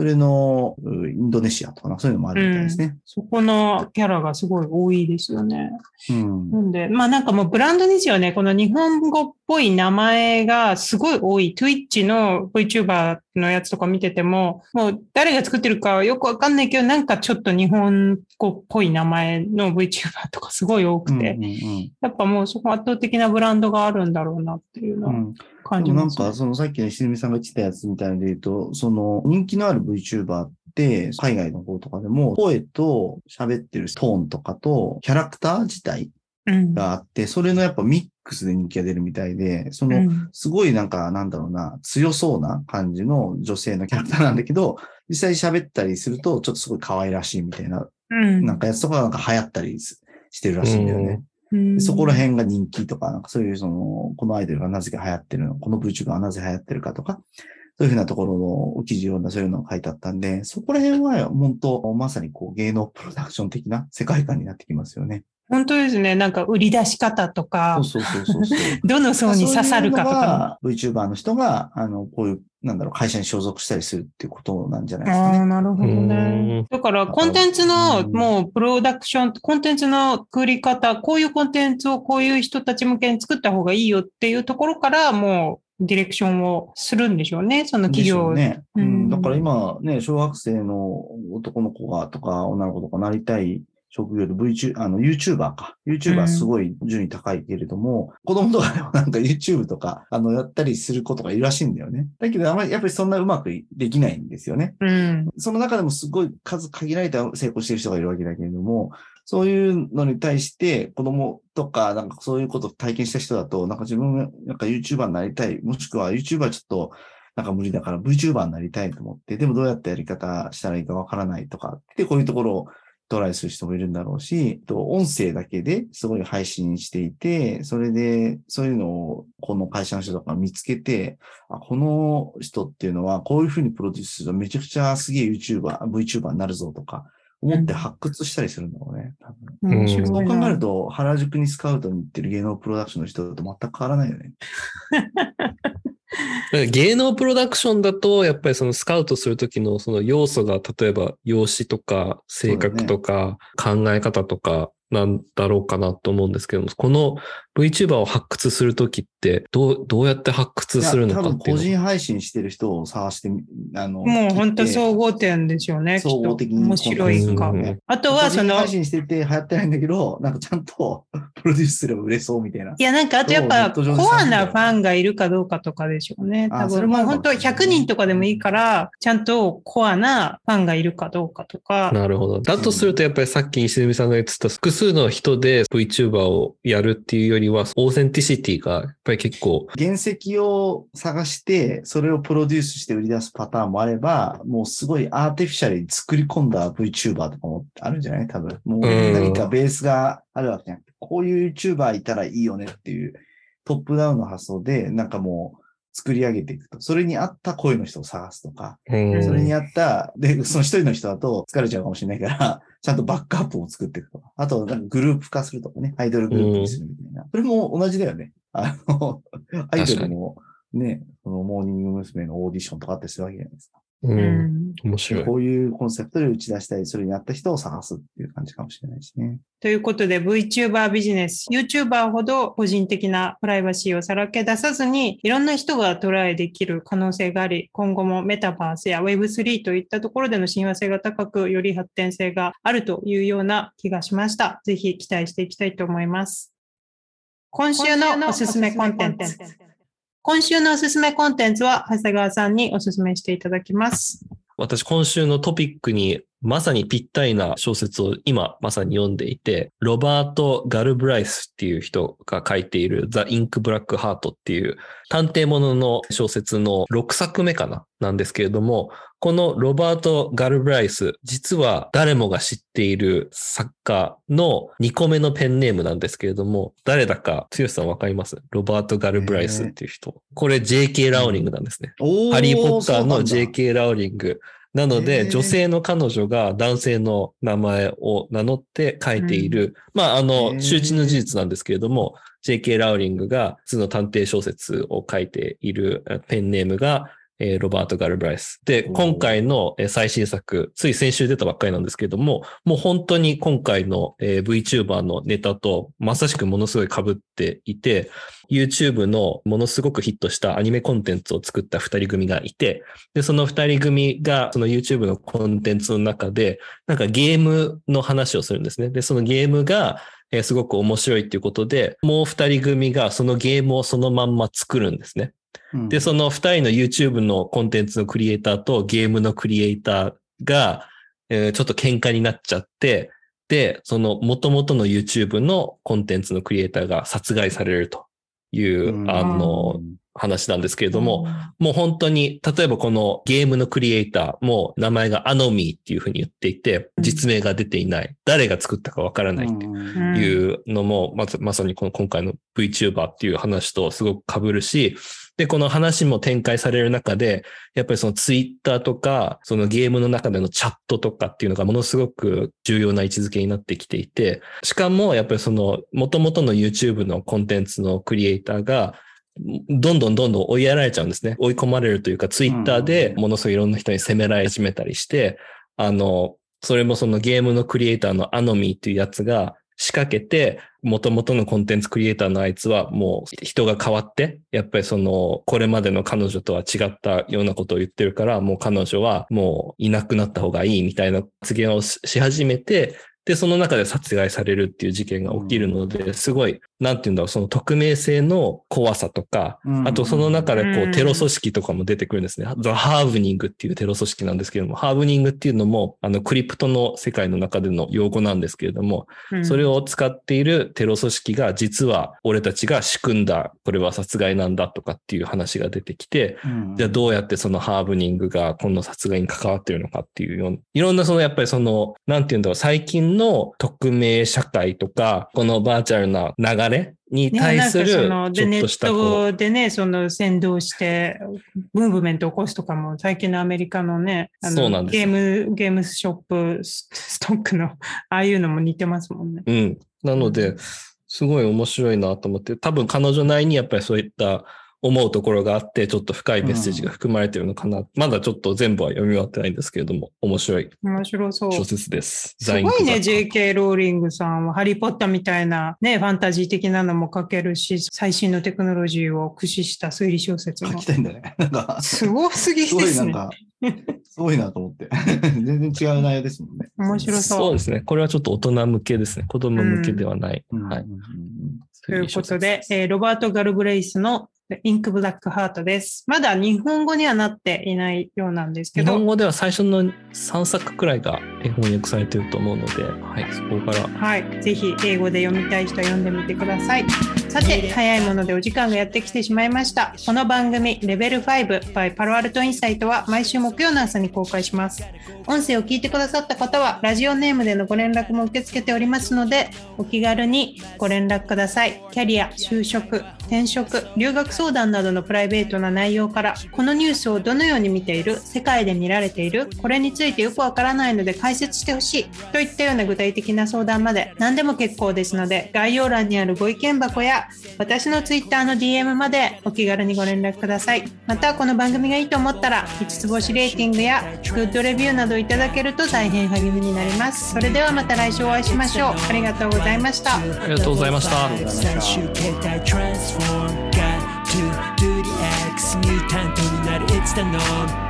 S3: それの、うインドネシアとかな、そういうのもあるみたいですね。
S1: そこのキャラがすごい多いですよね。
S3: うん。
S1: なんで、まあなんかもうブランドですよね。この日本語っぽい名前がすごい多い。Twitch の VTuber のやつとか見てても、もう誰が作ってるかはよくわかんないけど、なんかちょっと日本語っぽい名前の VTuber とかすごい多くて、
S3: うんうん
S1: やっぱもうそこ圧倒的なブランドがあるんだろうなっていうのは
S3: うんうん
S1: 感じます、ね。
S3: でもなんか、そのさっきの石みさんが言ってたやつみたいで言うと、その人気のある VTuber って、海外の方とかでも、声と喋ってるトーンとかと、キャラクター自体
S1: うん。
S3: があって、それのやっぱミックスで人気が出るみたいで、その、
S1: うん。
S3: すごいなんか、なんだろうな、強そうな感じの女性のキャラクターなんだけど、実際喋ったりすると、ちょっとすごい可愛らしいみたいな、
S1: うん。
S3: なんかやつとかがなんか流行ったりすしてるらしいんだよね。そこら辺が人気とか、なんかそういうその、このアイドルがなぜか流行ってるの、この VTuber がなぜ流行ってるかとか、そういうふうなところの記事をういうのが書いてあったんで、そこら辺は本当、まさにこう芸能プロダクション的な世界観になってきますよね。
S1: 本当ですね。なんか売り出し方とか
S3: そう、そうそうそう。
S1: どの層に刺さるかとか。
S3: そういうのが VTuber の人が、あの、こういう、なんだろう、会社に所属したりするっていうことなんじゃないですか
S1: ああ、
S3: ね。
S1: なるほど
S2: う
S1: ね
S2: ん。
S1: だから、コンテンツの、
S3: うん
S1: もう、プロダクション、コンテンツの作り方、こういうコンテンツをこういう人たち向けに作った方がいいよっていうところから、もう、ディレクションをするんでしょうね。その企業。
S3: ね。う
S1: うん
S3: ん。だから今ね、小学生の男の子がとか女の子とかなりたい職業で VTuber、あの YouTuber か。
S1: うん
S3: YouTuber すごい順位高いけれども、子供とかでもなんか YouTube とか、あの、やったりする子とかいるらしいんだよね。だけどあまりやっぱりそんなうまくできないんですよね。
S1: うん。
S3: その中でもすごい数限られた成功してる人がいるわけだけれども、そういうのに対して子供とか、なんかそういうことを体験した人だと、なんか自分がなんか YouTuber になりたい、もしくは YouTuber ちょっとなんか無理だから VTuber になりたいと思って、でもどうやってやり方したらいいかわからないとか、で、こういうところをトライする人もいるんだろうし、と音声だけですごい配信していて、それで、そういうのをこの会社の人とか見つけて、あ、この人っていうのはこういうふうにプロデュースするとめちゃくちゃすげえ YouTuber、VTuber になるぞとか、思って発掘したりするんだろうね。多分
S1: 面白い
S3: そう
S1: な
S3: 考えると、原宿にスカウトに行ってる芸能プロダクションの人と全く変わらないよね。
S2: 芸能プロダクションだと、やっぱりそのスカウトするときのその要素が、例えば容姿とか性格とか考え方とかなんだろうかなと思うんですけども、この VTuber を発掘するときって、どう、どうやって発掘するのかっていうの
S3: 個人配信してる人を探してみ、あの、
S1: もう本当
S3: う
S1: 総合点ですよね。きっと
S3: 総合的に
S1: 面白いか
S2: うん。
S1: あとは、その、
S3: 配信してて流行ってないんだけど、なんかちゃんとプロデュースすれば売れそうみたいな。
S1: いや、なんか、あとやっぱ、コアなファンがいるかどうかとかでしょうね。
S3: あ
S1: 多分、
S3: それも
S1: う本当
S3: もしれない
S1: 100人とかでもいいから、ちゃんとコアなファンがいるかどうかとか。
S2: なるほど。だとすると、やっぱりさっき石積さんが言ってた複数数の人で VTuber をやるっていうよりは、オーセンティシティがやっぱり結構、
S3: 原石を探して、それをプロデュースして売り出すパターンもあれば、もうすごいアーティフィシャルに作り込んだ VTuber とかもあるんじゃない？多分。もう何かベースがあるわけじゃなくて、こういう YouTuber いたらいいよねっていうトップダウンの発想で、なんかもう作り上げていくと。それに合った声の人を探すとか、
S2: うん
S3: それに合った、で、その一人の人だと疲れちゃうかもしれないから、ちゃんとバックアップを作っていくとか。あと、グループ化するとかね、アイドルグループにするみたいな。それも同じだよね。あの、アイドルもね、そのモーニング娘。のオーディションとかあってするわけじゃないですか。
S2: う。
S1: うんん
S2: 面白い。
S3: こういうコンセプトで打ち出したり、それに合った人を探すっていう感じかもしれないしね。
S1: ということで VTuber ビジネス、YouTuber ほど個人的なプライバシーをさらけ出さずに、いろんな人がトライできる可能性があり、今後もメタバースや Web3 といったところでの親和性が高く、より発展性があるというような気がしました。ぜひ期待していきたいと思います。今週のおすすめコンテンツ。今週のおすすめコンテンツは、長谷川さんにおすすめしていただきます。
S2: 私、今週のトピックにまさにぴったりな小説を今まさに読んでいて、ロバート・ガルブライスっていう人が書いているザ・インク・ブラック・ハートっていう探偵ものの小説の6作目かななんですけれども、このロバート・ガルブライス、実は誰もが知っている作家の2個目のペンネームなんですけれども、誰だか、剛さんわかります？ロバート・ガルブライスっていう人。これ J.K. ラウリングなんですね。ハリー・ポッターの J.K. ラウリング。なので、女性の彼女が男性の名前を名乗って書いている、うん、まあ、あの、周知の事実なんですけれども、J.K. ラウリングが普通の探偵小説を書いているペンネームが、えー、ロバート・ガルブライス。で、今回の最新作、つい先週出たばっかりなんですけれども、もう本当に今回の、えー、VTuber のネタとまさしくものすごい被っていて、YouTube のものすごくヒットしたアニメコンテンツを作った二人組がいて、で、その二人組がその YouTube のコンテンツの中で、なんかゲームの話をするんですね。で、そのゲームが、えー、すごく面白いっていうことで、もう二人組がそのゲームをそのまんま作るんですね。で、その二人の YouTube のコンテンツのクリエイターとゲームのクリエイターが、えー、ちょっと喧嘩になっちゃって、で、その元々の YouTube のコンテンツのクリエイターが殺害されるという、あの、話なんですけれども、もう本当に、例えばこのゲームのクリエイターも名前がアノミーっていうふうに言っていて、実名が出ていない、誰が作ったかわからないっていうのも、まずまさにこの今回の VTuber っていう話とすごく被るし、で、この話も展開される中で、やっぱりそのツイッターとか、そのゲームの中でのチャットとかっていうのがものすごく重要な位置づけになってきていて、しかもやっぱりその元々の YouTube のコンテンツのクリエイターが、どんどんどんどん追いやられちゃうんですね。追い込まれるというか、ツイッターでものすごいいろんな人に責められ始めたりして、あの、それもそのゲームのクリエイターのアノミーっていうやつが仕掛けて、元々のコンテンツクリエイターのあいつはもう人が変わって、やっぱりその、これまでの彼女とは違ったようなことを言ってるから、もう彼女はもういなくなった方がいいみたいな発言をし始めて、で、その中で殺害されるっていう事件が起きるので、すごい、なんて言うんだろう、その匿名性の怖さとか、あとその中でこう、テロ組織とかも出てくるんですね。ザ・ハーブニングっていうテロ組織なんですけれども、ハーブニングっていうのも、あの、クリプトの世界の中での用語なんですけれども、それを使っているテロ組織が、実は俺たちが仕組んだ、これは殺害なんだとかっていう話が出てきて、じゃあどうやってそのハーブニングがこの殺害に関わっているのかっていうような、いろんなそのやっぱりその、なんて言うんだろう、最近の匿名社会とか、このバーチャルな流れに対するちょっとした
S1: ネットでね、その先導して、ムーブメント起こすとかも、最近のアメリカのね、あのゲーム、ゲームショップストックの、ああいうのも似てますもんね。
S2: うん。なので、すごい面白いなと思って、多分彼女なりにやっぱりそういった思うところがあって、ちょっと深いメッセージが含まれてるのかな。うん、まだちょっと全部は読み終わってないんですけれども、面白い。
S1: 面白そう。
S2: 小説です。
S1: すごいね、JK ローリングさんは、ハリーポッターみたいなね、ファンタジー的なのも書けるし、最新のテクノロジーを駆使した推理小説も。
S3: 書きたいんだね。なんか、
S1: すごすぎですね。すごいなんか、
S3: すごいなと思って。全然違う内容ですもんね。
S1: 面白そう。
S2: そうですね。これはちょっと大人向けですね。子供向けではない。うん、はい。
S1: ということで、えー、ロバート・ガルブレイスのインクブラックハートです。まだ日本語にはなっていないようなんですけど。
S2: 日本語では最初の3作くらいが翻訳されてると思うので、はい、そこから。
S1: はい、ぜひ英語で読みたい人は読んでみてください。さて、早いものでお時間がやってきてしまいました。この番組、レベル5 by パロアルトインサイトは毎週木曜の朝に公開します。音声を聞いてくださった方は、ラジオネームでのご連絡も受け付けておりますので、お気軽にご連絡ください。キャリア、就職、転職、留学相談などのプライベートな内容から、このニュースをどのように見ている、世界で見られている、これについてよくわからないので解説してほしい、といったような具体的な相談まで何でも結構ですので、概要欄にあるご意見箱や、私の Twitter の DM までお気軽にご連絡ください。また、この番組がいいと思ったら、5つ星レーティングやグッドレビューなどいただけると大変励みになります。それではまた来週お会いしましょう。ありがとうございました。あ
S2: りがとうございました。
S4: 最終形態 transform? が to do the X It's the norm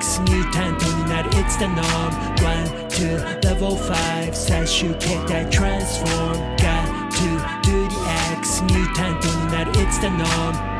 S4: X ミュータントになる It's the norm 1 2 level 5最終形態 transform got to do the X ミュータントになる It's the norm